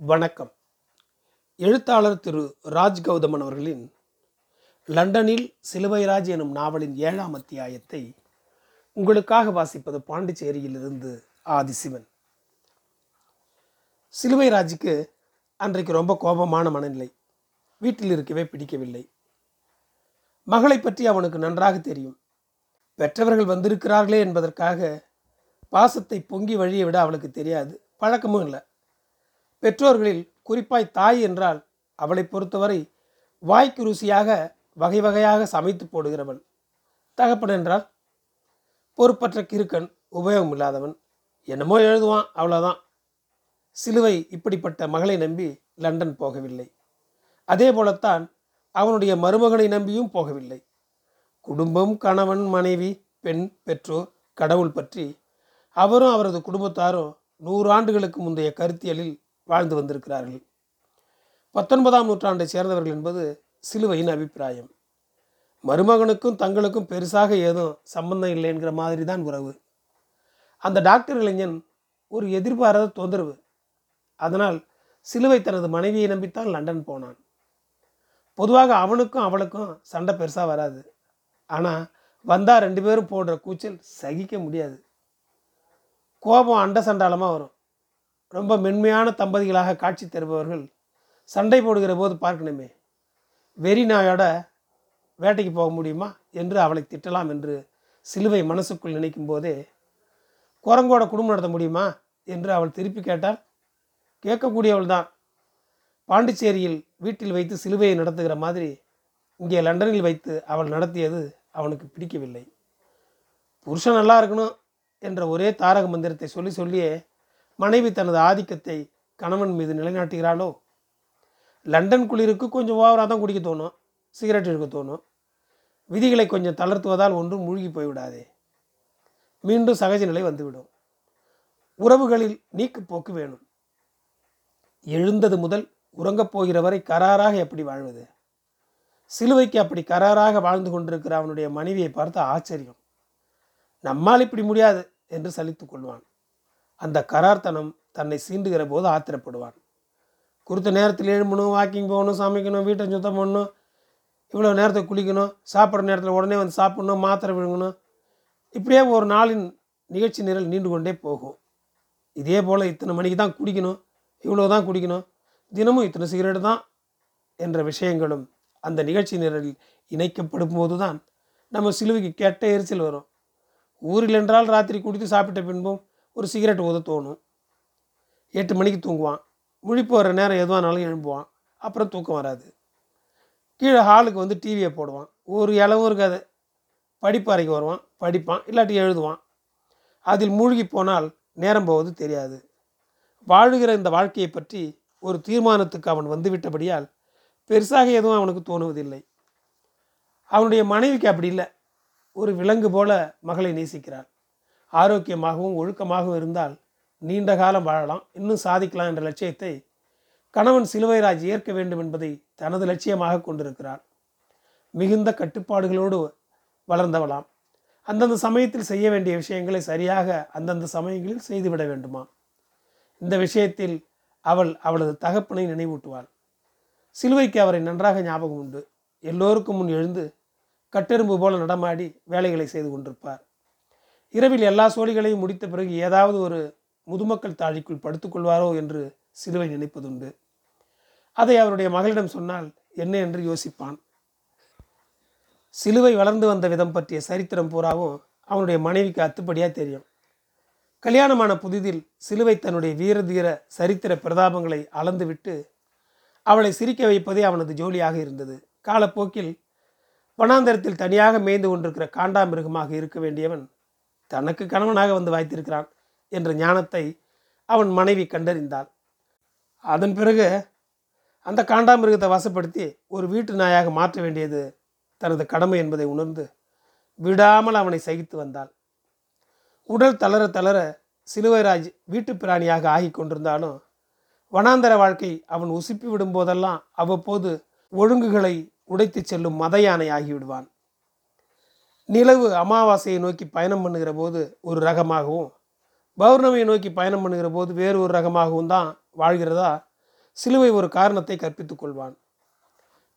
வணக்கம். எழுத்தாளர் திரு ராஜ் கௌதமன் அவர்களின் லண்டனில் சிலுவைராஜ் எனும் நாவலின் ஏழாம் அத்தியாயத்தை உங்களுக்காக வாசிப்பது பாண்டிச்சேரியிலிருந்து ஆதிசிவன். சிலுவைராஜுக்கு அன்றைக்கு ரொம்ப கோபமான மனநிலை. வீட்டில் இருக்கவே பிடிக்கவில்லை. மகளை பற்றி அவனுக்கு நன்றாக தெரியும். பெற்றவர்கள் வந்திருக்கிறார்களே என்பதற்காக பாசத்தை பொங்கி வழியை விட அவளுக்கு தெரியாது. பழக்கமும் இல்லை. பெற்றோர்களில் குறிப்பாய் தாய் என்றால் அவளை பொறுத்தவரை வாய்க்கு ருசியாக வகை வகையாக சமைத்து போடுகிறவள். தகப்பன் என்றால் பொறுப்பற்ற கிறுக்கன் உபயோகம் இல்லாதவன். என்னமோ எழுதுவான் அவ்வளோதான் சிலுவை இப்படிப்பட்ட மகளை நம்பி லண்டன் போகவில்லை. அதே போலத்தான் அவனுடைய மருமகனை நம்பியும் போகவில்லை. குடும்பம் கணவன் மனைவி பெண் பெற்றோர் கடவுள் பற்றி அவரும் அவரது குடும்பத்தாரும் நூறு ஆண்டுகளுக்கு முந்தைய கருத்தியலில் வாழ்ந்து வந்திருக்கிறார்கள். பத்தொன்பதாம் நூற்றாண்டை சேர்ந்தவர்கள் என்பது சிலுவையின் அபிப்பிராயம். மருமகனுக்கும் தங்களுக்கும் பெருசாக ஏதும் சம்பந்தம் இல்லை என்கிற மாதிரி தான் உறவு. அந்த டாக்டர் இளைஞன் ஒரு எதிர்பாராத தொந்தரவு. அதனால் சிலுவை தனது மனைவியை நம்பித்தான் லண்டன் போனான். பொதுவாக அவனுக்கும் அவளுக்கும் சண்டை பெருசாக வராது. ஆனால் வந்தால் ரெண்டு பேரும் போடுற கூச்சல் சகிக்க முடியாது. கோபம் அண்ட சண்டாளமாக வரும். ரொம்ப மென்மையான தம்பதிகளாக காட்சி தருபவர்கள் சண்டை போடுகிற போது பார்க்கணுமே. வெறி நாயோட வேட்டைக்கு போக முடியுமா என்று அவளை திட்டலாம் என்று சிலுவை மனசுக்குள் நினைக்கும் போதே குரங்கோட குடும்பம் நடத்த முடியுமா என்று அவள் திருப்பி கேட்டால் கேட்கக்கூடியவள் தான் பாண்டிச்சேரியில் வீட்டில் வைத்து சிலுவையை நடத்துகிற மாதிரி இங்கே லண்டனில் வைத்து அவள் நடத்தியது அவனுக்கு பிடிக்கவில்லை. புருஷன் நல்லா இருக்கணும் என்ற ஒரே தாரக மந்திரத்தை சொல்லி சொல்லியே மனைவி தனது ஆதிக்கத்தை கணவன் மீது நிலைநாட்டுகிறாளோ? லண்டன் குளிருக்கு கொஞ்சம் ஓவராக தான் குடிக்க தோணும் சிகரெட் எடுக்க தோணும். விதிகளை கொஞ்சம் தளர்த்துவதால் ஒன்றும் மூழ்கி போய்விடாதே. மீண்டும் சகஜ நிலை வந்துவிடும். உறவுகளில் நீக்கு போக்கு வேணும். எழுந்தது முதல் உறங்கப் போகிற வரை கராராக எப்படி வாழ்வது? சிலுவைக்கு அப்படி கராராக வாழ்ந்து கொண்டிருக்கிற அவனுடைய மனைவியை பார்த்து ஆச்சரியம். நம்மால் இப்படி முடியாது என்று சலித்துக் கொள்வான். அந்த கரார்த்தனம் தன்னை சீண்டுகிற போது ஆத்திரப்படுவான். குறித்த நேரத்தில் எழும்பணும் வாக்கிங் போகணும் சமைக்கணும் வீட்டை சுத்தம் பண்ணணும் இவ்வளோ நேரத்தை குளிக்கணும் சாப்பிட்ற நேரத்தில் உடனே வந்து சாப்பிடணும் மாத்திரை விழுங்கணும். இப்படியே ஒரு நாளின் நிகழ்ச்சி நிரல் நீண்டு கொண்டே போகும். இதே போல் இத்தனை மணிக்கு தான் குடிக்கணும் இவ்வளோ தான் குடிக்கணும் தினமும் இத்தனை சிகரெட்டு தான் என்ற விஷயங்களும் அந்த நிகழ்ச்சி நிரலில் இணைக்கப்படும் போது தான் நம்ம சிலுவைக்கு கெட்ட எரிச்சல் வரும். ஊரில் என்றால் ராத்திரி குடித்து சாப்பிட்ட பின்பும் ஒரு சிகரெட் ஊத தோணும். எட்டு மணிக்கு தூங்குவான். முழிப்பு வர நேரம் எதுவானாலும் எழும்புவான். அப்புறம் தூக்கம் வராது. கீழே ஹாலுக்கு வந்து டிவியை போடுவான். ஒரு இளவும் இருக்காது. படிப்பு அறைக்கு வருவான். படிப்பான். இல்லாட்டி எழுதுவான். அதில் மூழ்கி போனால் நேரம் போவது தெரியாது. வாழுகிற இந்த வாழ்க்கையை பற்றி ஒரு தீர்மானத்துக்கு அவன் வந்துவிட்டபடியால் பெருசாக எதுவும் அவனுக்கு தோணுவதில்லை. அவனுடைய மனைவிக்கு அப்படி இல்லை. ஒரு விலங்கு போல மகளை நேசிக்கிறாள். ஆரோக்கியமாகவும் ஒழுக்கமாகவும் இருந்தால் நீண்ட காலம் வாழலாம் இன்னும் சாதிக்கலாம் என்ற லட்சியத்தை கணவன் சிலுவைராஜ் ஏற்க வேண்டும் என்பதை தனது லட்சியமாக கொண்டிருக்கிறார். மிகுந்த கட்டுப்பாடுகளோடு வளர்ந்தவளாம். அந்தந்த சமயத்தில் செய்ய வேண்டிய விஷயங்களை சரியாக அந்தந்த சமயங்களில் செய்துவிட வேண்டுமா? இந்த விஷயத்தில் அவள் அவளது தகப்பனை நினைவூட்டுவாள். சிலுவைக்கு அவரை நன்றாக ஞாபகம் உண்டு. எல்லோருக்கும் முன் எழுந்து கட்டெரும்பு போல நடமாடி வேலைகளை செய்து கொண்டிருப்பார். இரவில் எல்லா சோழிகளையும் முடித்த பிறகு ஏதாவது ஒரு முதுமக்கள் தாழிக்குள் படுத்துக்கொள்வாரோ என்று சிலுவை நினைப்பதுண்டு. அதை அவருடைய மகளிடம் சொன்னால் என்ன என்று யோசிப்பான். சிலுவை வளர்ந்து வந்த விதம் பற்றிய சரித்திரம் பூராவும் அவனுடைய மனைவிக்கு அத்துப்படியாக தெரியும். கல்யாணமான புதிதில் சிலுவை தன்னுடைய வீரதீர சரித்திர பிரதாபங்களை அளந்துவிட்டு அவளை சிரிக்க வைப்பதே அவனது ஜோலியாக இருந்தது. காலப்போக்கில் வனாந்தரத்தில் தனியாக மேய்ந்து கொண்டிருக்கிற காண்டாமிருகமாக இருக்க வேண்டியவன் தனக்கு கணவனாக வந்து வாய்த்திருக்கிறான் என்ற ஞானத்தை அவன் மனைவி கண்டறிந்தாள். அதன் பிறகு அந்த காண்டாமிருகத்தை வசப்படுத்தி ஒரு வீட்டு நாயாக மாற்ற வேண்டியது தனது கடமை என்பதை உணர்ந்து விடாமல் அவனை சகித்து வந்தாள். உடல் தளர தளர சிலுவைராஜ் வீட்டு பிராணியாக ஆகி கொண்டிருந்தாலும் வனாந்தர வாழ்க்கை அவன் உசுப்பி விடும் போதெல்லாம் அவ்வப்போது ஒழுங்குகளை உடைத்து செல்லும் மத யானை ஆகிவிடுவான் நிலவு அமாவாசையை நோக்கி பயணம் பண்ணுகிற போது ஒரு ரகமாகவும் பௌர்ணமியை நோக்கி பயணம் பண்ணுகிற போது வேறு ஒரு ரகமாகவும் தான் வாழ்கிறதா சிலுவை ஒரு காரணத்தை கற்பித்துக் கொள்வான்.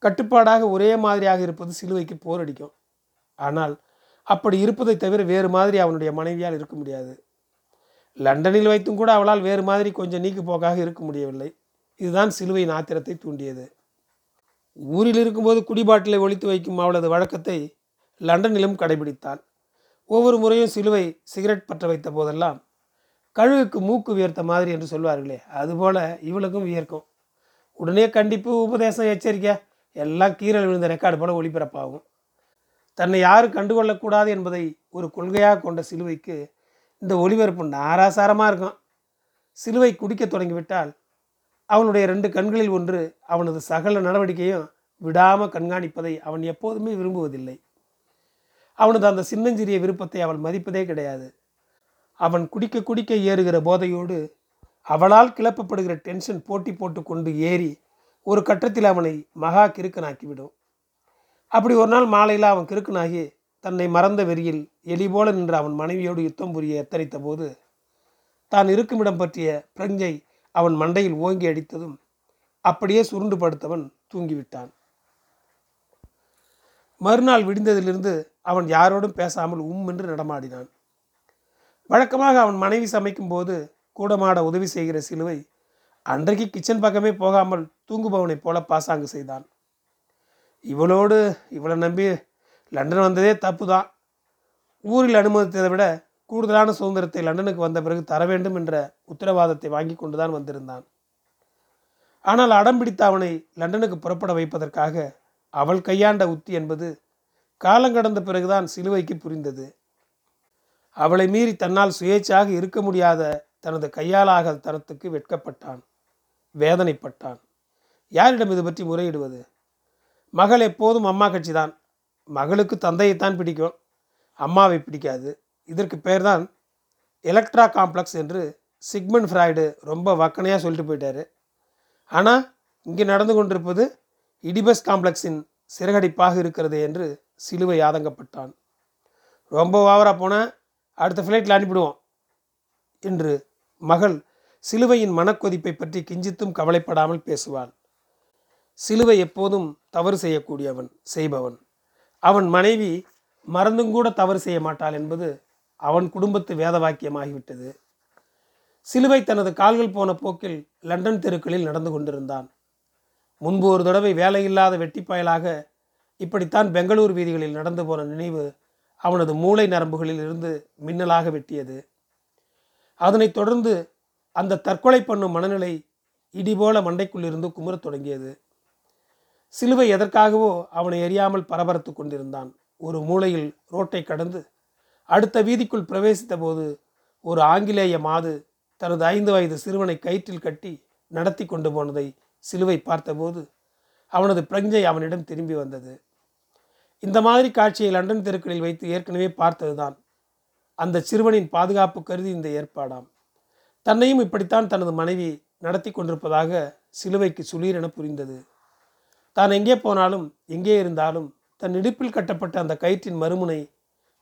கட்டுப்பாடாக ஒரே மாதிரியாக இருப்பது சிலுவைக்கு போரடிக்கும் ஆனால் அப்படி இருப்பதை தவிர வேறு மாதிரி அவனுடைய மனைவியால் இருக்க முடியாது. லண்டனில் வைத்தும் கூட அவளால் வேறு மாதிரி கொஞ்சம் நீக்கு போக்காக இருக்க முடியவில்லை. இதுதான் சிலுவையின் ஆத்திரத்தை தூண்டியது. ஊரில் இருக்கும்போது குடிபாட்டிலை ஒழித்து வைக்கும் அவளது வழக்கத்தை லண்டனிலும் கடைபிடித்தாள். ஒவ்வொரு முறையும் சிலுவை சிகரெட் பற்ற வைத்த போதெல்லாம் கழுகுக்கு மூக்கு வியர்த்த மாதிரி என்று சொல்வார்களே அதுபோல இவளுக்கும் வியர்க்கும். உடனே கண்டிப்பு உபதேசம் எச்சரிக்கை எல்லாம் கீரல் விழுந்த ரெக்கார்டு போல ஒளிபரப்பாகும். தன்னை யாரும் கண்டுகொள்ளக்கூடாது என்பதை ஒரு கொள்கையாக கொண்ட சிலுவைக்கு இந்த ஒளிபரப்பு நாராசாரமாக இருக்கும். சிலுவை குடிக்க தொடங்கிவிட்டால் அவனுடைய ரெண்டு கண்களில் ஒன்று அவனது சகல நடவடிக்கையும் விடாமல் கண்காணிப்பதை அவன் எப்போதுமே விரும்புவதில்லை. அவனது அந்த சின்னஞ்சிறிய விருப்பத்தை அவள் மதிப்பதே கிடையாது. அவன் குடிக்க குடிக்க ஏறுகிற போதையோடு அவளால் கிளப்பப்படுகிற டென்ஷன் போட்டி போட்டு கொண்டு ஏறி ஒரு கட்டத்தில் அவனை மகா கிறுக்கனாக்கிவிடும். அப்படி ஒரு நாள் மாலையில் அவன் கிறுக்கனாகி தன்னை மறந்த வெறியில் எலி போல நின்று அவன் மனைவியோடு யுத்தம் புரிய எத்தரித்த போது தான் இருக்குமிடம் பற்றிய பிரஞ்சை அவன் மண்டையில் ஓங்கி அடித்ததும் அப்படியே சுருண்டு படுத்தவன் தூங்கிவிட்டான். மறுநாள் விடிந்ததிலிருந்து அவன் யாரோடும் பேசாமல் உம் என்று நடமாடினான். வழக்கமாக அவன் மனைவி சமைக்கும் போது கூடமாட உதவி செய்கிற சிலுவை அன்றைக்கு கிச்சன் பக்கமே போகாமல் தூங்குபவனைப் போல பாசாங்கு செய்தான். இவளோடு இவளை நம்பி லண்டன் வந்ததே தப்பு தான் ஊரில் அனுமதித்ததை விட கூடுதலான சுதந்திரத்தை லண்டனுக்கு வந்த பிறகு தர வேண்டும் என்ற உத்தரவாதத்தை வாங்கி கொண்டுதான் வந்திருந்தான். ஆனால் அடம் பிடித்த அவனை லண்டனுக்கு புறப்பட வைப்பதற்காக அவள் கையாண்ட உத்தி என்பது காலங்கடந்த பிறகுதான் சிலுவைக்கு புரிந்தது. அவளை மீறி தன்னால் சுயேட்சாக இருக்க முடியாத தனது கையாலாக தரத்துக்கு வெட்கப்பட்டான். வேதனைப்பட்டான். யாரிடம் இது பற்றி முறையிடுவது? மகள் எப்போதும் அம்மா கட்சி தான் மகளுக்கு தந்தையைத்தான் பிடிக்கும். அம்மாவை பிடிக்காது. இதற்கு பேர் தான் எலக்ட்ரா காம்ப்ளெக்ஸ் என்று சிக்மன் ஃப்ராய்டு ரொம்ப வக்கனையாக சொல்லிட்டு போயிட்டார். ஆனால் இங்கே நடந்து கொண்டிருப்பது இடிபஸ் காம்ப்ளெக்ஸின் சிறகடிப்பாக இருக்கிறது என்று சிலுவை ஆதங்கப்பட்டான். ரொம்ப ஓவராக போனால் அடுத்த ஃப்ளைட்டில் அனுப்பிடுவோம் என்று மகள் சிலுவையின் மனக்கொதிப்பை பற்றி கிஞ்சித்தும் கவலைப்படாமல் பேசுவாள். சிலுவை எப்போதும் தவறு செய்யக்கூடியவன் செய்பவன். அவன் மனைவி மறந்தும் கூட தவறு செய்ய மாட்டாள் என்பது அவன் குடும்பத்து வேத வாக்கியமாகிவிட்டது சிலுவை தனது கால்கள் போன போக்கில் லண்டன் தெருக்களில் நடந்து கொண்டிருந்தான். முன்பு ஒரு தடவை வேலையில்லாத வெட்டிப்பாயலாக இப்படித்தான் பெங்களூர் வீதிகளில் நடந்து போன நினைவு அவனது மூளை நரம்புகளில் இருந்து மின்னலாக வெட்டியது. அதனைத் தொடர்ந்து அந்த தற்கொலை பண்ணும் மனநிலை இடிபோல மண்டைக்குள்ளிருந்து குமுறத் தொடங்கியது. சிலுவை எதற்காகவோ அவனை எறியாமல் பரபரத்து கொண்டிருந்தான். ஒரு மூலையில் ரோட்டை கடந்து அடுத்த வீதிக்குள் பிரவேசித்த போது ஒரு ஆங்கிலேய மாது தனது ஐந்து வயது சிறுவனை கயிற்றில் கட்டி நடத்தி கொண்டு போனதை சிலுவை பார்த்தபோது அவனது பிரஞ்சை அவனிடம் திரும்பி வந்தது. இந்த மாதிரி காட்சியை லண்டன் தெருக்களில் வைத்து ஏற்கனவே பார்த்ததுதான். அந்த சிறுவனின் பாதுகாப்பு கருதி இந்த ஏற்பாடாம். தன்னையும் இப்படித்தான் தனது மனைவி நடத்தி கொண்டிருப்பதாக சிலுவைக்கு சுளீரென புரிந்தது. தான் எங்கே போனாலும் எங்கே இருந்தாலும் தன் இடுப்பில் கட்டப்பட்ட அந்த கயிற்றின் மறுமுனை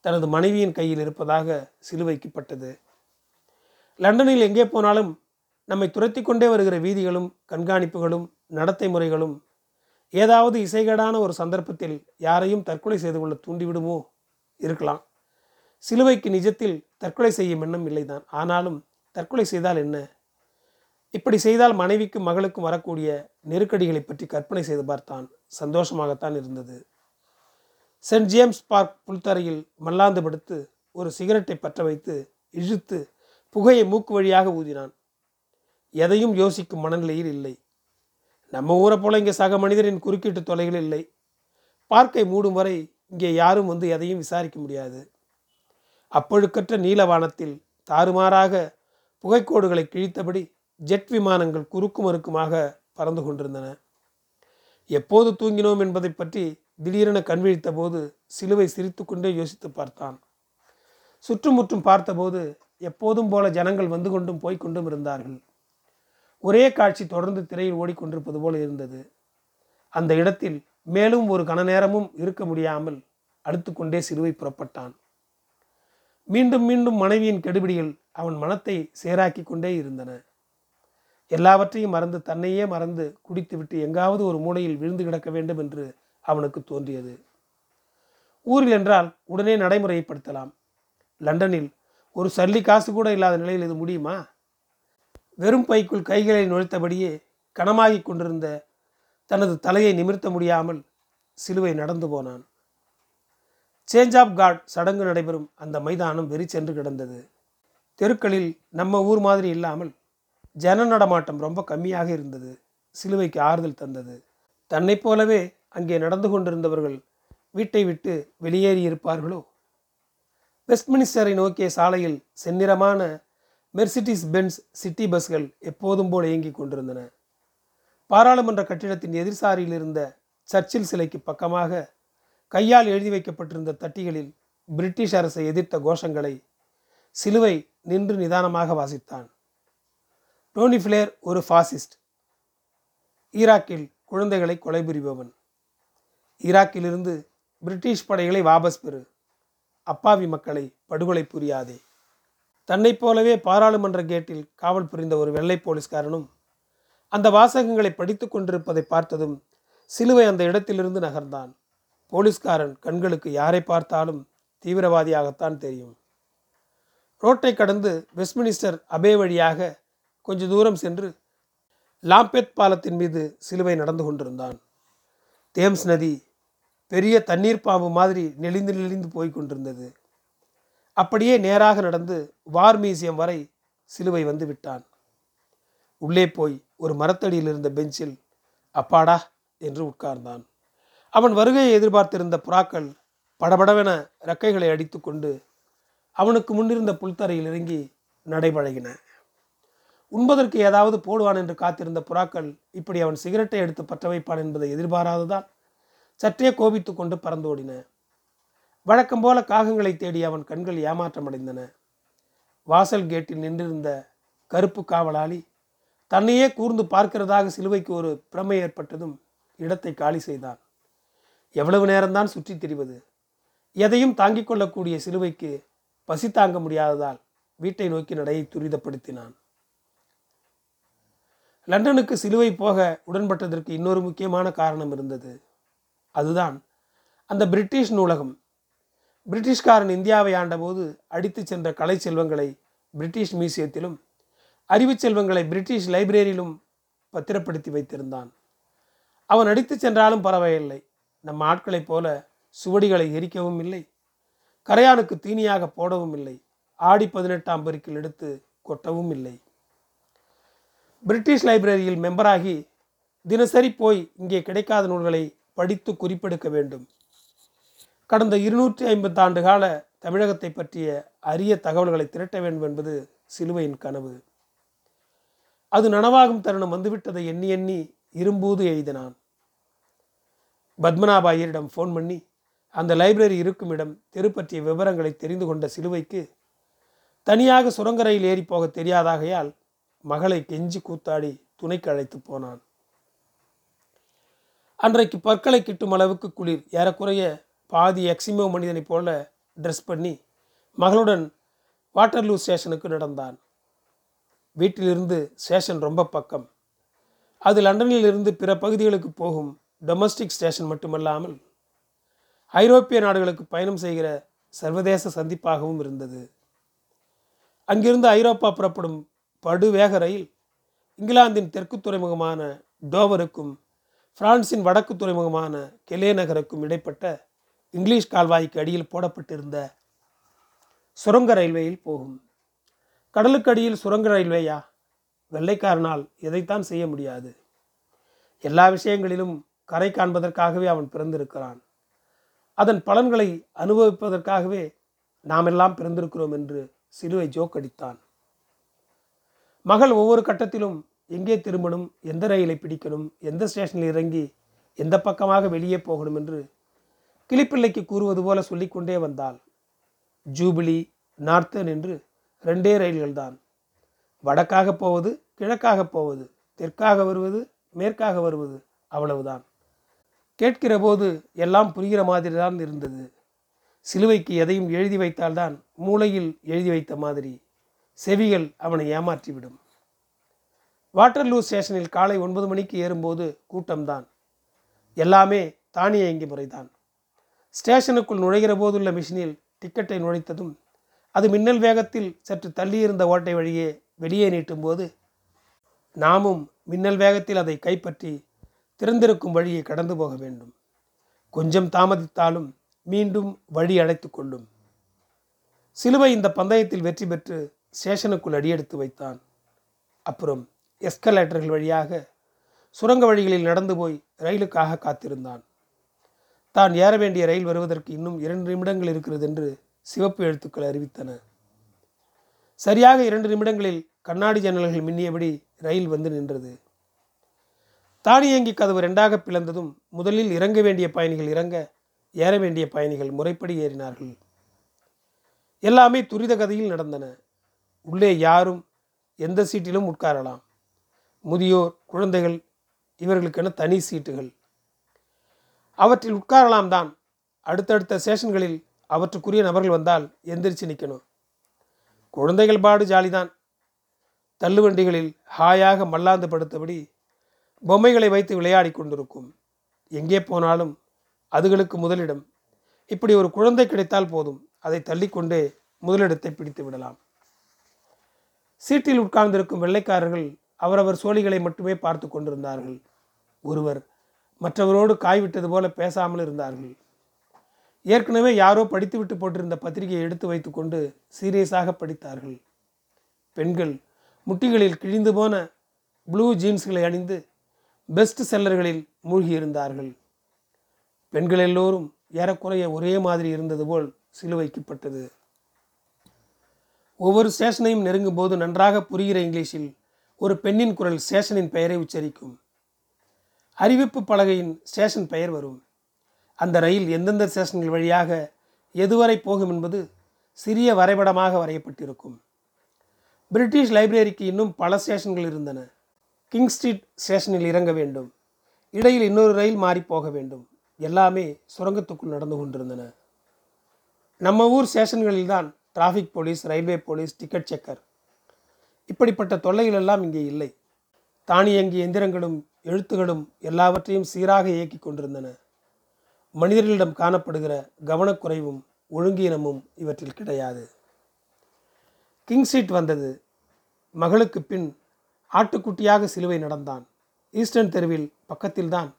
தனது மனைவியின் கையில் இருப்பதாக சிலுவைக்குப்பட்டது லண்டனில் எங்கே போனாலும் நம்மை துரத்தி கொண்டே வருகிற வீதிகளும் கண்காணிப்புகளும் நடத்தை முறைகளும் ஏதாவது இசைகேடான ஒரு சந்தர்ப்பத்தில் யாரையும் தற்கொலை செய்து கொள்ள தூண்டிவிடுமோ? இருக்கலாம். சிலுவைக்கு நிஜத்தில் தற்கொலை செய்யும் எண்ணம் இல்லைதான். ஆனாலும் தற்கொலை செய்தால் என்ன? இப்படி செய்தால் மனைவிக்கும் மகளுக்கும் வரக்கூடிய நெருக்கடிகளை பற்றி கற்பனை செய்து பார்த்தான். சந்தோஷமாகத்தான் இருந்தது. சென்ட் ஜேம்ஸ் பார்க் புல்தரையில் மல்லாந்து படுத்து ஒரு சிகரெட்டை பற்ற வைத்து இழுத்து புகையை மூக்கு வழியாக ஊதினான். எதையும் யோசிக்கும் மனநிலையில் இல்லை. நம்ம ஊரை போல இங்கே சக மனிதரின் குறுக்கீட்டு தொலைகள் இல்லை. பார்க்கை மூடும் வரை இங்கே யாரும் வந்து எதையும் விசாரிக்க முடியாது. அப்பொழுக்கற்ற நீலவானத்தில் தாறுமாறாக புகைக்கோடுகளை கிழித்தபடி ஜெட் விமானங்கள் குறுக்கு மறுக்குமாக பறந்து கொண்டிருந்தன. எப்போது தூங்கினோம் என்பதை பற்றி திடீரென கண்விழித்த போது சிலுவை சிரித்து கொண்டே யோசித்து பார்த்தான். சுற்றுமுற்றும் பார்த்தபோது எப்போதும் போல ஜனங்கள் வந்து கொண்டும் போய்கொண்டும் இருந்தார்கள். ஒரே காட்சி தொடர்ந்து திரையில் ஓடிக்கொண்டிருப்பது போல இருந்தது. அந்த இடத்தில் மேலும் ஒரு கன நேரமும் இருக்க முடியாமல் அடுத்துக்கொண்டே சிறுவை புறப்பட்டான். மீண்டும் மீண்டும் மனைவியின் கெடுபிடிகள் அவன் மனத்தை சேராக்கி கொண்டே இருந்தன. எல்லாவற்றையும் மறந்து தன்னையே மறந்து குடித்துவிட்டு எங்காவது ஒரு மூலையில் விழுந்து கிடக்க வேண்டும் என்று அவனுக்கு தோன்றியது. ஊரில் என்றால் உடனே நடைமுறைப்படுத்தலாம். லண்டனில் ஒரு சல்லி காசு கூட இல்லாத நிலையில் இது முடியுமா? வெறும் பைக்குள் கைகளை நுழைத்தபடியே கனமாகிக் கொண்டிருந்த தனது தலையை நிமிர்த்த முடியாமல் சிலுவை நடந்து போனான். சேஞ்ச் ஆஃப் காட் சடங்கு நடைபெறும் அந்த மைதானம் வெறி சென்று கிடந்தது. தெருக்களில் நம்ம ஊர் மாதிரி இல்லாமல் ஜன நடமாட்டம் ரொம்ப கம்மியாக இருந்தது. சிலுவைக்கு ஆறுதல் தந்தது. தன்னைப் போலவே அங்கே நடந்து கொண்டிருந்தவர்கள் வீட்டை விட்டு வெளியேறியிருப்பார்களோ வெஸ்ட்மினிஸ்டரை நோக்கிய சாலையில் செந்நிறமான மெர்சிட்டிஸ் பென்ஸ் சிட்டி பஸ்கள் எப்போதும் போல் இயங்கிக் கொண்டிருந்தன. பாராளுமன்ற கட்டிடத்தின் எதிர்சாரியில் இருந்த சர்ச்சில் சிலைக்கு பக்கமாக கையால் எழுதி வைக்கப்பட்டிருந்த தட்டிகளில் பிரிட்டிஷ் அரசை எதிர்த்த கோஷங்களை சிலுவை நின்று நிதானமாக வாசித்தான். டோனி ஃபிளேர் ஒரு ஃபாசிஸ்ட் ஈராக்கில் குழந்தைகளை கொலை புரிபவன். ஈராக்கிலிருந்து பிரிட்டிஷ் படைகளை வாபஸ் பெறு. அப்பாவி மக்களை படுகொலை புரியாதே. தன்னைப் போலவே பாராளுமன்ற கேட்டில் காவல் புரிந்த ஒரு வெள்ளை போலீஸ்காரனும் அந்த வாசகங்களை படித்து கொண்டிருப்பதை பார்த்ததும் சிலுவை அந்த இடத்திலிருந்து நகர்ந்தான். போலீஸ்காரன் கண்களுக்கு யாரை பார்த்தாலும் தீவிரவாதியாகத்தான் தெரியும். ரோட்டை கடந்து வெஸ்ட்மினிஸ்டர் அபே வழியாக கொஞ்ச தூரம் சென்று லாம்பெத் பாலத்தின் மீது சிலுவை நடந்து கொண்டிருந்தான். தேம்ஸ் நதி பெரிய தண்ணீர் பாம்பு மாதிரி நெளிந்து நெளிந்து போய் கொண்டிருந்தது. அப்படியே நேராக நடந்து வார் மியூசியம் வரை சிலுவை வந்து விட்டான். உள்ளே போய் ஒரு மரத்தடியில் இருந்த பெஞ்சில் அப்பாடா என்று உட்கார்ந்தான். அவன் வருகையை எதிர்பார்த்திருந்த புறாக்கள் படபடவென ரெக்கைகளை அடித்துக்கொண்டு அவனுக்கு முன்னிருந்த புல்தரையில் இறங்கி நடைபழகின. உண்பதற்கு ஏதாவது போடுவான் என்று காத்திருந்த புறாக்கள் இப்படி அவன் சிகரெட்டை எடுத்து பற்ற வைப்பான் என்பதை எதிர்பாராததால் சற்றே கோபித்து கொண்டு பறந்தோடின வழக்கம் போல காகங்களை தேடி அவன் கண்கள் ஏமாற்றமடைந்தன. வாசல் கேட்டில் நின்றிருந்த கருப்பு காவலாளி தன்னையே கூர்ந்து பார்க்கிறதாக சிலுவைக்கு ஒரு பிரமை ஏற்பட்டதும் இடத்தை காலி செய்தான். எவ்வளவு நேரம்தான் சுற்றித் திரிவது? எதையும் தாங்கிக் கொள்ளக்கூடிய சிலுவைக்கு பசி தாங்க முடியாததால் வீட்டை நோக்கி நடையை துரிதப்படுத்தினான். லண்டனுக்கு சிலுவை போக உடன்பட்டதற்கு இன்னொரு முக்கியமான காரணம் இருந்தது. அதுதான் அந்த பிரிட்டிஷ் நூலகம். பிரிட்டிஷ்காரன் இந்தியாவை ஆண்டபோது அடித்து சென்ற கலை செல்வங்களை பிரிட்டிஷ் மியூசியத்திலும் அறிவு செல்வங்களை பிரிட்டிஷ் லைப்ரரியிலும் பத்திரப்படுத்தி வைத்திருந்தான். அவன் அடித்து சென்றாலும் பரவாயில்லை. நம்ம ஆட்களைப் போல சுவடிகளை எரிக்கவும் இல்லை. கரையானுக்கு தீனியாக போடவும் இல்லை. ஆடி பதினெட்டாம் பெருக்கில் எடுத்து கொட்டவும் இல்லை. பிரிட்டிஷ் லைப்ரரியில் மெம்பராகி தினசரி போய் இங்கே கிடைக்காத நூல்களை படித்து குறிப்பெடுக்க வேண்டும். கடந்த இருநூற்றி ஐம்பது ஆண்டு கால தமிழகத்தை பற்றிய அரிய தகவல்களை திரட்ட வேண்டும் என்பது சிலுவையின் கனவு. அது நனவாகும் தருணம் வந்துவிட்டதை எண்ணி எண்ணி இரும்பூது எழுதினான் பத்மநாப ஐயரிடம் ஃபோன் பண்ணி அந்த லைப்ரரி இருக்கும் இடம் தெரு பற்றிய விவரங்களை தெரிந்து கொண்ட சிலுவைக்கு தனியாக சுரங்கரையில் ஏறி போக தெரியாதாகையால் மகளை கெஞ்சி கூத்தாடி துணைக்கு அழைத்து போனான். அன்றைக்கு பற்களை கிட்டும் அளவுக்கு குளிர் ஏறக்குறைய பாதி எக்ஸிமோ மனிதனைப் போல ட்ரெஸ் பண்ணி மகளுடன் வாட்டர்லூ ஸ்டேஷனுக்கு நடந்தான். வீட்டிலிருந்து ஸ்டேஷன் ரொம்ப பக்கம். அது லண்டனில் இருந்து பிற பகுதிகளுக்கு போகும் டொமஸ்டிக் ஸ்டேஷன் மட்டுமல்லாமல் ஐரோப்பிய நாடுகளுக்கு பயணம் செய்கிற சர்வதேச சந்திப்பாகவும் இருந்தது. அங்கிருந்து ஐரோப்பா புறப்படும் படுவேக ரயில் இங்கிலாந்தின் தெற்கு துறைமுகமான டோவருக்கும் பிரான்சின் வடக்கு துறைமுகமான கெலே நகருக்கும் இடைப்பட்ட இங்கிலீஷ் கால்வாய்க்கு அடியில் போடப்பட்டிருந்த சுரங்க ரயில்வேயில் போகும். கடலுக்கு அடியில் சுரங்க ரயில்வேயா? வெள்ளைக்காரனால் எதைத்தான் செய்ய முடியாது? எல்லா விஷயங்களிலும் கரை காண்பதற்காகவே அவன் பிறந்திருக்கிறான். அதன் பலன்களை அனுபவிப்பதற்காகவே நாமெல்லாம் பிறந்திருக்கிறோம் என்று சிலுவை ஜோக் அடித்தான். மகள் ஒவ்வொரு கட்டத்திலும் எங்கே திரும்பணும் எந்த ரயிலை பிடிக்கணும் எந்த ஸ்டேஷனில் இறங்கி எந்த பக்கமாக வெளியே போகணும் என்று கிளிப்பிள்ளைக்கு கூறுவது போல சொல்லிக்கொண்டே வந்தாள். ஜூபிலி நார்த்தன் என்று ரெண்டே ரயில்கள்தான் வடக்காக போவது கிழக்காக போவது தெற்காக வருவது மேற்காக வருவது அவ்வளவுதான். கேட்கிற போது எல்லாம் புரிகிற மாதிரி தான் இருந்தது. சிலுவைக்கு எதையும் எழுதி வைத்தால்தான் மூளையில் எழுதி வைத்த மாதிரி செவிகள் அவனை ஏமாற்றிவிடும். வாட்டர்லூ ஸ்டேஷனில் காலை ஒன்பது மணிக்கு ஏறும்போது கூட்டம்தான். எல்லாமே தானியங்கி முறைதான். ஸ்டேஷனுக்குள் நுழைகிற போதுள்ள மிஷினில் டிக்கெட்டை நுழைத்ததும் அது மின்னல் வேகத்தில் சற்று தள்ளியிருந்த ஓட்டை வழியே வெளியே நீட்டும் போது நாமும் மின்னல் வேகத்தில் அதை கைப்பற்றி திறந்திருக்கும் வழியை கடந்து போக வேண்டும். கொஞ்சம் தாமதித்தாலும் மீண்டும் வழி அடைத்து கொள்ளும். சிலுவை இந்த பந்தயத்தில் வெற்றி பெற்று ஸ்டேஷனுக்குள் அடியெடுத்து வைத்தான். அப்புறம் எஸ்கலேட்டர்கள் வழியாக சுரங்க வழிகளில் நடந்து போய் ரயிலுக்காக காத்திருந்தான். தான் ஏற வேண்டிய ரயில் வருவதற்கு இன்னும் இரண்டு நிமிடங்கள் இருக்கிறது என்று சிவப்பு எழுத்துக்கள் அறிவித்தன. சரியாக இரண்டு நிமிடங்களில் கண்ணாடி ஜன்னல்கள் மின்னியபடி ரயில் வந்து நின்றது. தானியங்கி கதவு ரெண்டாக பிளந்ததும் முதலில் இறங்க வேண்டிய பயணிகள் இறங்க ஏற வேண்டிய பயணிகள் முறைப்படி ஏறினார்கள். எல்லாமே துரித கதையில் நடந்தன. உள்ளே யாரும் எந்த சீட்டிலும் உட்காரலாம். முதியோர் குழந்தைகள் இவர்களுக்கென தனி சீட்டுகள். அவற்றில் உட்காரலாம் தான் அடுத்தடுத்த சேஷன்களில் அவற்றுக்குரிய நபர்கள் வந்தால் எந்திரிச்சு நிற்கணும் குழந்தைகள் பாடு ஜாலிதான். தள்ளுவண்டிகளில் ஹாயாக மல்லாந்து படுத்தபடி பொம்மைகளை வைத்து விளையாடி கொண்டிருக்கும். எங்கே போனாலும் அதுகளுக்கு முதலிடம். இப்படி ஒரு குழந்தை கிடைத்தால் போதும். அதை தள்ளிக்கொண்டே முதலிடத்தை பிடித்து விடலாம். சீட்டில் உட்கார்ந்திருக்கும் வெள்ளைக்காரர்கள் அவரவர் சோழிகளை மட்டுமே பார்த்து கொண்டிருந்தார்கள். ஒருவர் மற்றவரோடு காய்விட்டது போல பேசாமல் இருந்தார்கள். ஏற்கனவே யாரோ படித்துவிட்டு போட்டிருந்த பத்திரிகையை எடுத்து வைத்துக்கொண்டு சீரியஸாக படித்தார்கள். பெண்கள் முட்டிகளில் கிழிந்து போன ப்ளூ ஜீன்ஸ்களை அணிந்து பெஸ்ட் செல்லர்களில் மூழ்கியிருந்தார்கள். பெண்கள் எல்லோரும் ஏறக்குறைய ஒரே மாதிரி இருந்தது போல் சிலுவைக்கப்பட்டது. ஒவ்வொரு ஸ்டேஷனையும் நெருங்கும் போது நன்றாக புரிகிற இங்கிலீஷில் ஒரு பெண்ணின் குரல் ஸ்டேஷனின் பெயரை உச்சரிக்கும். அறிவிப்பு பலகையின் ஸ்டேஷன் பெயர் வரும். அந்த ரயில் எந்தெந்த ஸ்டேஷன்கள் வழியாக எதுவரை போகும் என்பது சிறிய வரைபடமாக வரையப்பட்டிருக்கும். பிரிட்டிஷ் லைப்ரரிக்கு இன்னும் பல ஸ்டேஷன்கள் இருந்தன. கிங் ஸ்ட்ரீட் ஸ்டேஷனில் இறங்க வேண்டும். இடையில் இன்னொரு ரயில் மாறி போக வேண்டும். எல்லாமே சுரங்கத்துக்குள் நடந்து கொண்டிருந்தன. நம்ம ஊர் ஸ்டேஷன்களில் தான் traffic police railway police ticket checker இப்படிப்பட்ட தொல்லைகள் எல்லாம் இங்கே இல்லை. தானியங்கி எந்திரங்களும் எழுத்துகளும் எல்லாவற்றையும் சீராக இயக்கி கொண்டிருந்தன. மனிதர்களிடம் காணப்படுகிற கவனக்குறைவும் ஒழுங்கீனமும் இவற்றில் கிடையாது. கிங் சீட் வந்தது. மகளுக்கு பின் ஆட்டுக்குட்டியாக சிலுவை நடந்தான். ஈஸ்டர்ன் தெருவில் பக்கத்தில்தான்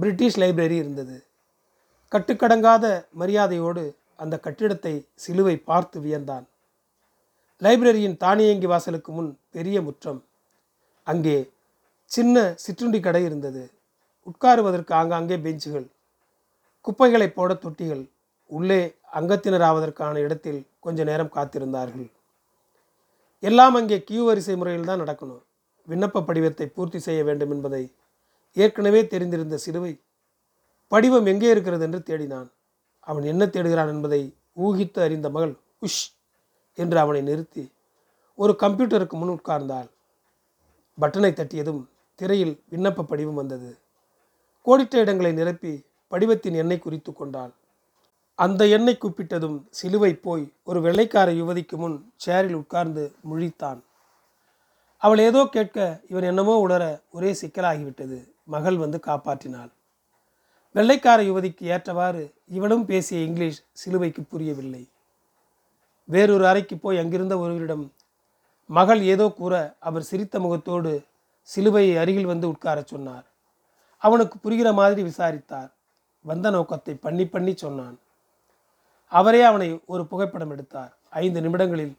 பிரிட்டிஷ் லைப்ரரி இருந்தது. கட்டுக்கடங்காத மரியாதையோடு அந்த கட்டிடத்தை சிலுவை பார்த்து வியந்தான். லைப்ரரியின் தானியங்கி வாசலுக்கு முன் பெரிய முற்றம். அங்கே சின்ன சிற்றுண்டி கடை இருந்தது. உட்காருவதற்கு ஆங்காங்கே பெஞ்சுகள். குப்பைகளை போட தொட்டிகள். உள்ளே அங்கத்தினராவதற்கான இடத்தில் கொஞ்ச நேரம் காத்திருந்தார்கள். எல்லாம் அங்கே கியூ வரிசை முறையில் தான் நடக்கணும். விண்ணப்ப படிவத்தை பூர்த்தி செய்ய வேண்டும் என்பதை ஏற்கனவே தெரிந்திருந்த சிறுவை படிவம் எங்கே இருக்கிறது என்று தேடினான். அவன் என்ன தேடுகிறான் என்பதை ஊகித்து அறிந்த மகள் உஷ்! என்று அவனை நிறுத்தி ஒரு கம்ப்யூட்டருக்கு முன் உட்கார்ந்தாள். பட்டனை தட்டியதும் திரையில் விண்ணப்ப படிவம் வந்தது. கோடிட்ட இடங்களை நிரப்பி படிவத்தின் எண்ணெய் குறித்து கொண்டாள். அந்த எண்ணெய் கூப்பிட்டதும் சிலுவை போய் ஒரு வெள்ளைக்கார யுவதிக்கு முன் சேரில் உட்கார்ந்து முழித்தான். அவள் ஏதோ கேட்க இவன் என்னமோ உணர ஒரே சிக்கலாகிவிட்டது. மகள் வந்து காப்பாற்றினாள். வெள்ளைக்கார யுவதிக்கு ஏற்றவாறு இவனும் பேசிய இங்கிலீஷ் சிலுவைக்கு புரியவில்லை. வேறொரு அறைக்கு போய் அங்கிருந்த ஒருவரிடம் மகள் ஏதோ கூற அவர் சிரித்த முகத்தோடு சிலுவையை அருகில் வந்து உட்காரச் சொன்னார். அவனுக்கு புரிகிற மாதிரி விசாரித்தார். வந்த நோக்கத்தை பண்ணி பண்ணி சொன்னான். அவரே அவனை ஒரு புகைப்படம் எடுத்தார். ஐந்து நிமிடங்களில்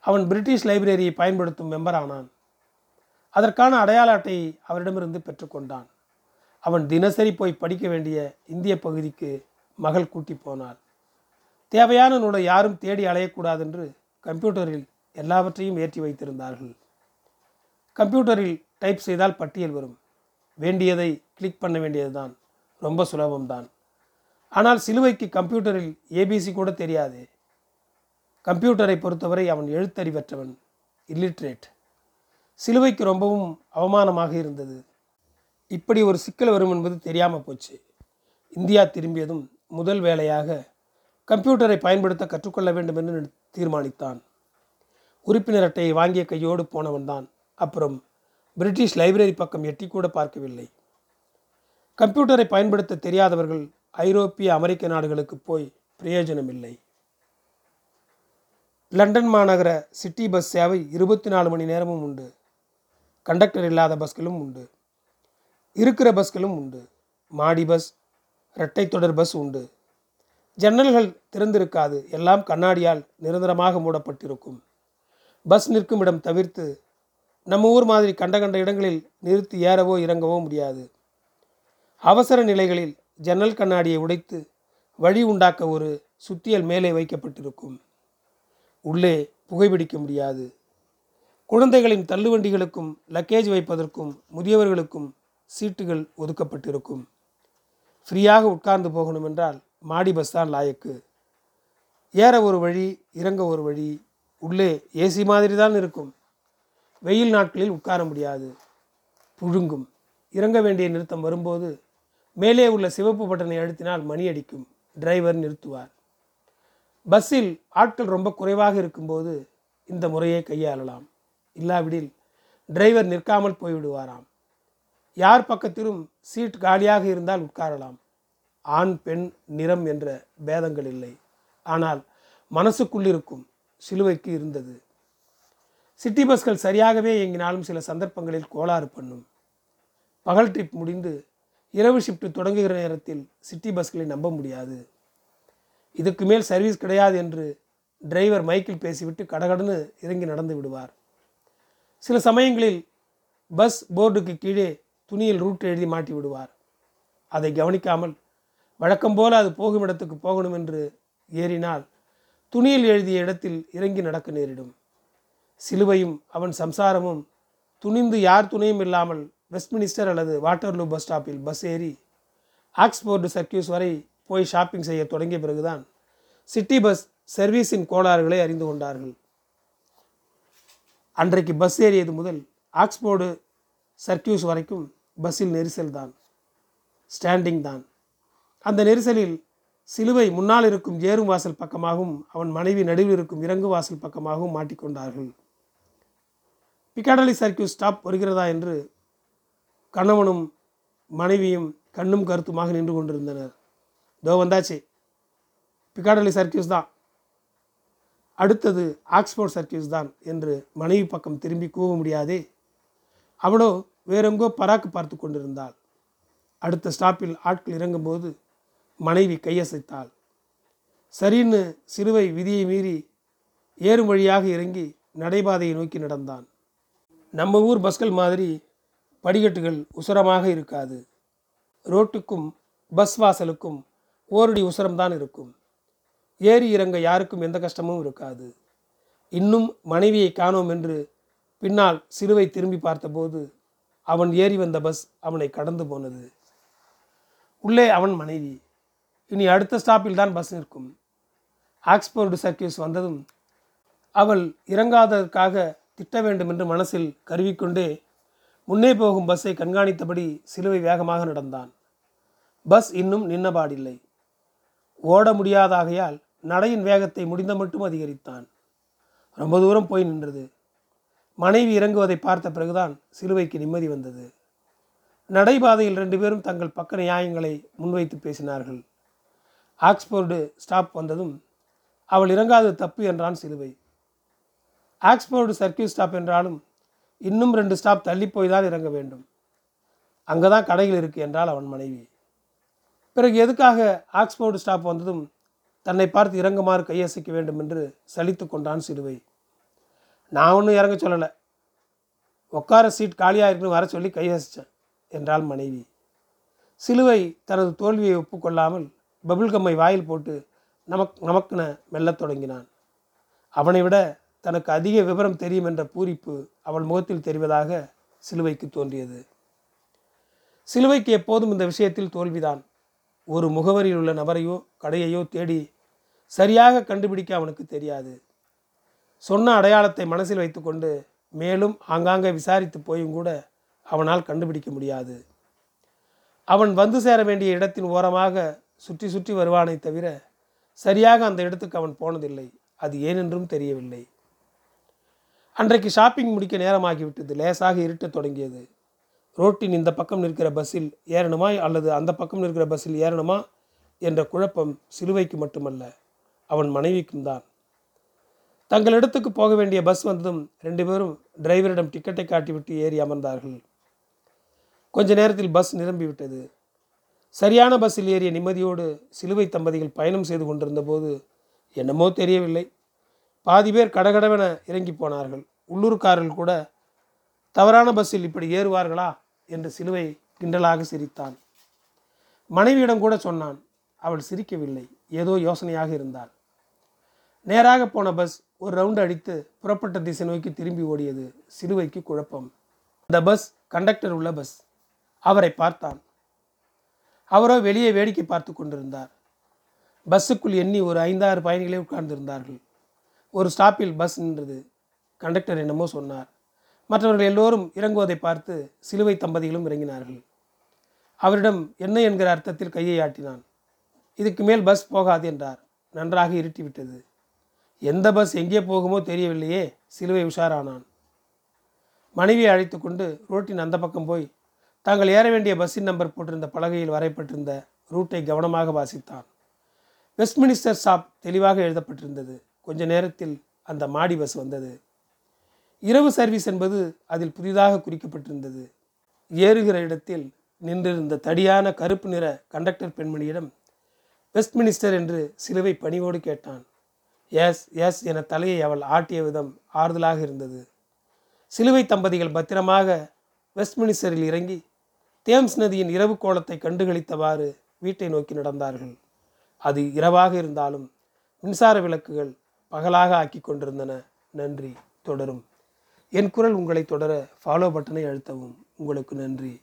அவன் பிரிட்டிஷ் லைப்ரரியை பயன்படுத்தும் மெம்பர் ஆனான் அதற்கான அடையாள அட்டையை அவரிடமிருந்து பெற்றுக்கொண்டான் அவன் தினசரி போய் படிக்க வேண்டிய இந்திய பகுதிக்கு மகள் கூட்டி போனாள். தேவையான நூலை யாரும் தேடி அலையக்கூடாது என்று கம்ப்யூட்டரில் எல்லாவற்றையும் ஏற்றி வைத்திருந்தார்கள். கம்ப்யூட்டரில் டைப் செய்தால் பட்டியல் வரும். வேண்டியதை கிளிக் பண்ண வேண்டியதுதான். ரொம்ப சுலபம்தான். ஆனால் சிலுவைக்கு கம்ப்யூட்டரில் ஏபிசி கூட தெரியாது. கம்ப்யூட்டரை பொறுத்தவரை அவன் எழுத்தறிவற்றவன். இல்லிட்ரேட் சிலுவைக்கு ரொம்பவும் அவமானமாக இருந்தது. இப்படி ஒரு சிக்கல் வரும் என்பது தெரியாமல் போச்சு. இந்தியா திரும்பியதும் முதல் வேலையாக கம்ப்யூட்டரை பயன்படுத்த கற்றுக்கொள்ள வேண்டும் என்று தீர்மானித்தான். உறுப்பினர் அட்டையை வாங்கிய கையோடு போனவன் தான் அப்புறம் பிரிட்டிஷ் லைப்ரரி பக்கம் எட்டி கூட பார்க்கவில்லை. கம்ப்யூட்டரை பயன்படுத்த தெரியாதவர்கள் ஐரோப்பிய அமெரிக்க நாடுகளுக்கு போய் பிரயோஜனமில்லை. லண்டன் மாநகர சிட்டி பஸ் சேவை இருபத்தி நாலு மணி நேரமும் உண்டு. கண்டக்டர் இல்லாத பஸ்களும் உண்டு. இருக்கிற பஸ்களும் உண்டு. மாடி பஸ் இரட்டை தொடர் பஸ் உண்டு. ஜன்னல்கள் திறந்திருக்காது. எல்லாம் கண்ணாடியால் நிரந்தரமாக மூடப்பட்டிருக்கும். பஸ் நிற்கும் இடம் தவிர்த்து நம்ம ஊர் மாதிரி கண்ட கண்ட இடங்களில் நிறுத்தி ஏறவோ இறங்கவோ முடியாது. அவசர நிலைகளில் ஜன்னல் கண்ணாடியை உடைத்து வழி உண்டாக்க ஒரு சுத்தியல் மேலே வைக்கப்பட்டிருக்கும். உள்ளே புகைப்பிடிக்க முடியாது. குழந்தைகளின் தள்ளுவண்டிகளுக்கும் லக்கேஜ் வைப்பதற்கும் முதியவர்களுக்கும் சீட்டுகள் ஒதுக்கப்பட்டிருக்கும். ஃப்ரீயாக உட்கார்ந்து போகணும் என்றால் மாடி பஸ் தான் லாயக்கு. ஏற ஒரு வழி இறங்க ஒரு வழி உள்ளே ஏசி மாதிரி தான் இருக்கும். வெயில் நாட்களில் உட்கார முடியாது. புழுங்கும். இறங்க வேண்டிய நிறுத்தம் வரும்போது மேலே உள்ள சிவப்பு பட்டனை அழுத்தினால் மணி அடிக்கும். டிரைவர் நிறுத்துவார். பஸ்ஸில் ஆட்கள் ரொம்ப குறைவாக இருக்கும்போது இந்த முறையை கையாளலாம். இல்லாவிடில் டிரைவர் நிற்காமல் போய்விடுவாராம். யார் பக்கத்திலும் சீட் காலியாக இருந்தால் உட்காரலாம். ஆண் பெண் நிறம் என்ற பேதங்கள் இல்லை. ஆனால் மனசுக்குள்ளிருக்கும் சிலுவைக்கு இருந்தது. சிட்டி பஸ்கள் சரியாகவே இயங்கினாலும் சில சந்தர்ப்பங்களில் கோளாறு பண்ணும். பகல் ட்ரிப் முடிந்து இரவு ஷிஃப்ட் தொடங்குகிற நேரத்தில் சிட்டி பஸ்களை நம்ப முடியாது. இதுக்கு மேல் சர்வீஸ் கிடையாது என்று டிரைவர் மைக்கில் பேசிவிட்டு கடகடன்னு இறங்கி நடந்து விடுவார். சில சமயங்களில் பஸ் போர்டுக்கு கீழே துணியில் ரூட் எழுதி மாட்டி விடுவார். அதை கவனிக்காமல் வழக்கம் போல அது போகும் இடத்துக்கு போகணும் என்று ஏறினால் துணியில் எழுதிய இடத்தில் இறங்கி நடக்க நேரிடும். சிலுவையும் அவன் சம்சாரமும் துணிந்து யார் துணையும் இல்லாமல் வெஸ்ட்மினிஸ்டர் அல்லது வாட்டர்லூ பஸ் ஸ்டாப்பில் பஸ் ஏறி ஆக்ஸ்போர்டு சர்க்கியூஸ் வரை போய் ஷாப்பிங் செய்ய தொடங்கிய பிறகுதான் சிட்டி பஸ் சர்வீஸின் கோளாறுகளை அறிந்து கொண்டார்கள். அன்றைக்கு பஸ் ஏறியது முதல் ஆக்ஸ்போர்டு சர்க்கியூஸ் வரைக்கும் பஸ்ஸில் நெரிசல் தான் ஸ்டாண்டிங் தான். அந்த நெரிசலில் சிலுவை முன்னால் இருக்கும் ஏறும் வாசல் பக்கமாகவும் அவன் மனைவி நடுவில் இருக்கும் இறங்கு வாசல் பக்கமாகவும் மாட்டிக்கொண்டார்கள். பிக்காடலி சர்க்கியூஸ் ஸ்டாப் வருகிறதா என்று கணவனும் மனைவியும் கண்ணும் கருத்துமாக நின்று கொண்டிருந்தனர். தோ வந்தாச்சு. பிக்காடலி சர்க்கியூஸ் தான். அடுத்தது ஆக்ஸ்போர்ட் சர்க்கியூஸ் தான் என்று மனைவி பக்கம் திரும்பி கூவ முடியாதே. அவளோ வேறெங்கோ பராக்கு பார்த்து கொண்டிருந்தாள். அடுத்த ஸ்டாப்பில் ஆட்கள் இறங்கும்போது மனைவி கையசைத்தாள். சரின்னு சிறுவை விதியை மீறி ஏறும் வழியாக இறங்கி நடைபாதையை நோக்கி நடந்தான். நம்ம ஊர் பஸ்கள் மாதிரி படிக்கட்டுகள் உசரமாக இருக்காது. ரோட்டுக்கும் பஸ் வாசலுக்கும் ஓரடி உசரம்தான் இருக்கும். ஏறி இறங்க யாருக்கும் எந்த கஷ்டமும் இருக்காது. இன்னும் மனைவியை காணோம் என்று பின்னால் சிறுவை திரும்பி பார்த்தபோது அவன் ஏறி வந்த பஸ் அவனை கடந்து போனது. உள்ளே அவன் மனைவி. இனி அடுத்த ஸ்டாப்பில் தான் பஸ் நிற்கும். ஆக்ஸ்போர்டு சர்க்கியூஸ் வந்ததும் அவள் இறங்காததற்காக திட்ட வேண்டும் என்று மனசில் கருவிக்கொண்டே முன்னே போகும் பஸ்ஸை கண்காணித்தபடி சிலுவை வேகமாக நடந்தான். பஸ் இன்னும் நின்னபாடில்லை. ஓட முடியாதாகையால் நடையின் வேகத்தை முடிந்த மட்டும் அதிகரித்தான். ரொம்ப தூரம் போய் நின்றது. மனைவி இறங்குவதை பார்த்த பிறகுதான் சிலுவைக்கு நிம்மதி வந்தது. நடைபாதையில் ரெண்டு பேரும் தங்கள் பக்க நியாயங்களை முன்வைத்து பேசினார்கள். ஆக்ஸ்போர்டு ஸ்டாப் வந்ததும் அவள் இறங்காது தப்பு என்றான் சிலுவை. ஆக்ஸ்போர்டு சர்க்கியூட் ஸ்டாப் என்றாலும் இன்னும் ரெண்டு ஸ்டாப் தள்ளி போய் தான் இறங்க வேண்டும். அங்கே தான் கடைகள் இருக்கு என்றால் அவன் மனைவி. பிறகு எதுக்காக ஆக்ஸ்போர்டு ஸ்டாப் வந்ததும் தன்னை பார்த்து இறங்குமாறு கையசைக்க வேண்டும் என்று சலித்து கொண்டான் சிலுவை நான் ஒன்றும் இறங்க சொல்லலை. உட்கார சீட் காலியாக இருக்குன்னு வர சொல்லி கையசித்தேன் என்றாள் மனைவி. சிலுவை தனது தோல்வியை ஒப்புக்கொள்ளாமல் பபுல்கம்மை வாயில் போட்டு நமக் நமக்குன மெல்லத் தொடங்கினான். அவனை விட தனக்கு அதிக விவரம் தெரியும் என்ற பூரிப்பு அவள் முகத்தில் தெரிவதாக சிலுவைக்கு தோன்றியது. சிலுவைக்கு எப்போதும் இந்த விஷயத்தில் தோல்விதான். ஒரு முகவரியில் உள்ள நபரையோ கடையையோ தேடி சரியாக கண்டுபிடிக்க அவனுக்கு தெரியாது. சொன்ன அடையாளத்தை மனசில் வைத்துக்கொண்டு மேலும் ஆங்காங்கே விசாரித்து போயும் கூட அவனால் கண்டுபிடிக்க முடியாது. அவன் வந்து சேர வேண்டிய இடத்தின் ஓரமாக சுற்றி சுற்றி வருவானே தவிர சரியாக அந்த இடத்துக்கு அவன் போனதில்லை. அது ஏனென்றும் தெரியவில்லை. அன்றைக்கு ஷாப்பிங் முடிக்க நேரமாகிவிட்டது. லேசாக இருட்டத் தொடங்கியது. ரோட்டின் இந்த பக்கம் நிற்கிற பஸ்ஸில் ஏறணுமா அல்லது அந்த பக்கம் நிற்கிற பஸ்ஸில் ஏறணுமா என்ற குழப்பம் சிலுவைக்கு மட்டுமல்ல அவன் மனைவிக்கும் தான். தங்கள் இடத்துக்கு போக வேண்டிய பஸ் வந்ததும் ரெண்டு பேரும் டிரைவரிடம் டிக்கெட்டை காட்டிவிட்டு ஏறி அமர்ந்தார்கள். கொஞ்ச நேரத்தில் பஸ் நிரம்பிவிட்டது. சரியான பஸ்ஸில் ஏறிய நிம்மதியோடு சிலுவை தம்பதிகள் பயணம் செய்து கொண்டிருந்த போது என்னமோ தெரியவில்லை. பாதி பேர் கடகடவென இறங்கி போனார்கள். உள்ளூர்காரர்கள் கூட தவறான பஸ்ஸில் இப்படி ஏறுவார்களா? என்று சிலுவை கிண்டலாக சிரித்தான். மனைவியிடம் கூட சொன்னான் அவள் சிரிக்கவில்லை. ஏதோ யோசனையாக இருந்தாள். நேராக போன பஸ் ஒரு ரவுண்டு அடித்து புறப்பட்ட திசை நோக்கி திரும்பி ஓடியது சிலுவைக்கு குழப்பம். அந்த பஸ் கண்டக்டர் உள்ள பஸ். அவரை பார்த்தான். அவரோ வெளியே வேடிக்கை பார்த்து கொண்டிருந்தார். பஸ்ஸுக்குள் எண்ணி ஒரு ஐந்தாறு பயணிகளே உட்கார்ந்திருந்தார்கள். ஒரு ஸ்டாப்பில் பஸ் நின்றது. கண்டக்டர் என்னமோ சொன்னார். மற்றவர்கள் எல்லோரும் இறங்குவதை பார்த்து சிலுவை தம்பதிகளும் இறங்கினார்கள். அவரிடம் என்ன என்கிற அர்த்தத்தில் கையை ஆட்டினான். இதுக்கு மேல் பஸ் போகாது என்றார். நன்றாக இருட்டிவிட்டது. எந்த பஸ் எங்கே போகுமோ தெரியவில்லையே சிலுவை உஷாரானான். மனைவியை அழைத்து கொண்டு ரோட்டின் அந்த பக்கம் போய் தாங்கள் ஏற வேண்டிய பஸ்ஸின் நம்பர் போட்டிருந்த பலகையில் வரைப்பட்டிருந்த ரூட்டை கவனமாக வாசித்தான். வெஸ்ட்மினிஸ்டர் ஷாப் தெளிவாக எழுதப்பட்டிருந்தது. கொஞ்ச நேரத்தில் அந்த மாடி பஸ் வந்தது. இரவு சர்வீஸ் என்பது அதில் புதிதாக குறிக்கப்பட்டிருந்தது. ஏறுகிற இடத்தில் நின்றிருந்த தடியான கருப்பு நிற கண்டக்டர் பெண்மணியிடம் வெஸ்ட் மினிஸ்டர் என்று சிலுவை பணிவோடு கேட்டான். எஸ் எஸ் என தலையை அவள் ஆட்டிய விதம் ஆறுதலாக இருந்தது. சிலுவை தம்பதிகள் பத்திரமாக வெஸ்ட் மினிஸ்டரில் இறங்கி தேம்ஸ் நதியின் இரவு கோலத்தை கண்டுகளித்தவாறு வீட்டை நோக்கி நடந்தார்கள். அது இரவாக இருந்தாலும் மின்சார விளக்குகள் பகலாக ஆக்கி கொண்டிருந்தன நன்றி. தொடரும். என் குரல் உங்களை தொடர ஃபாலோ பட்டனை அழுத்தவும். உங்களுக்கு நன்றி.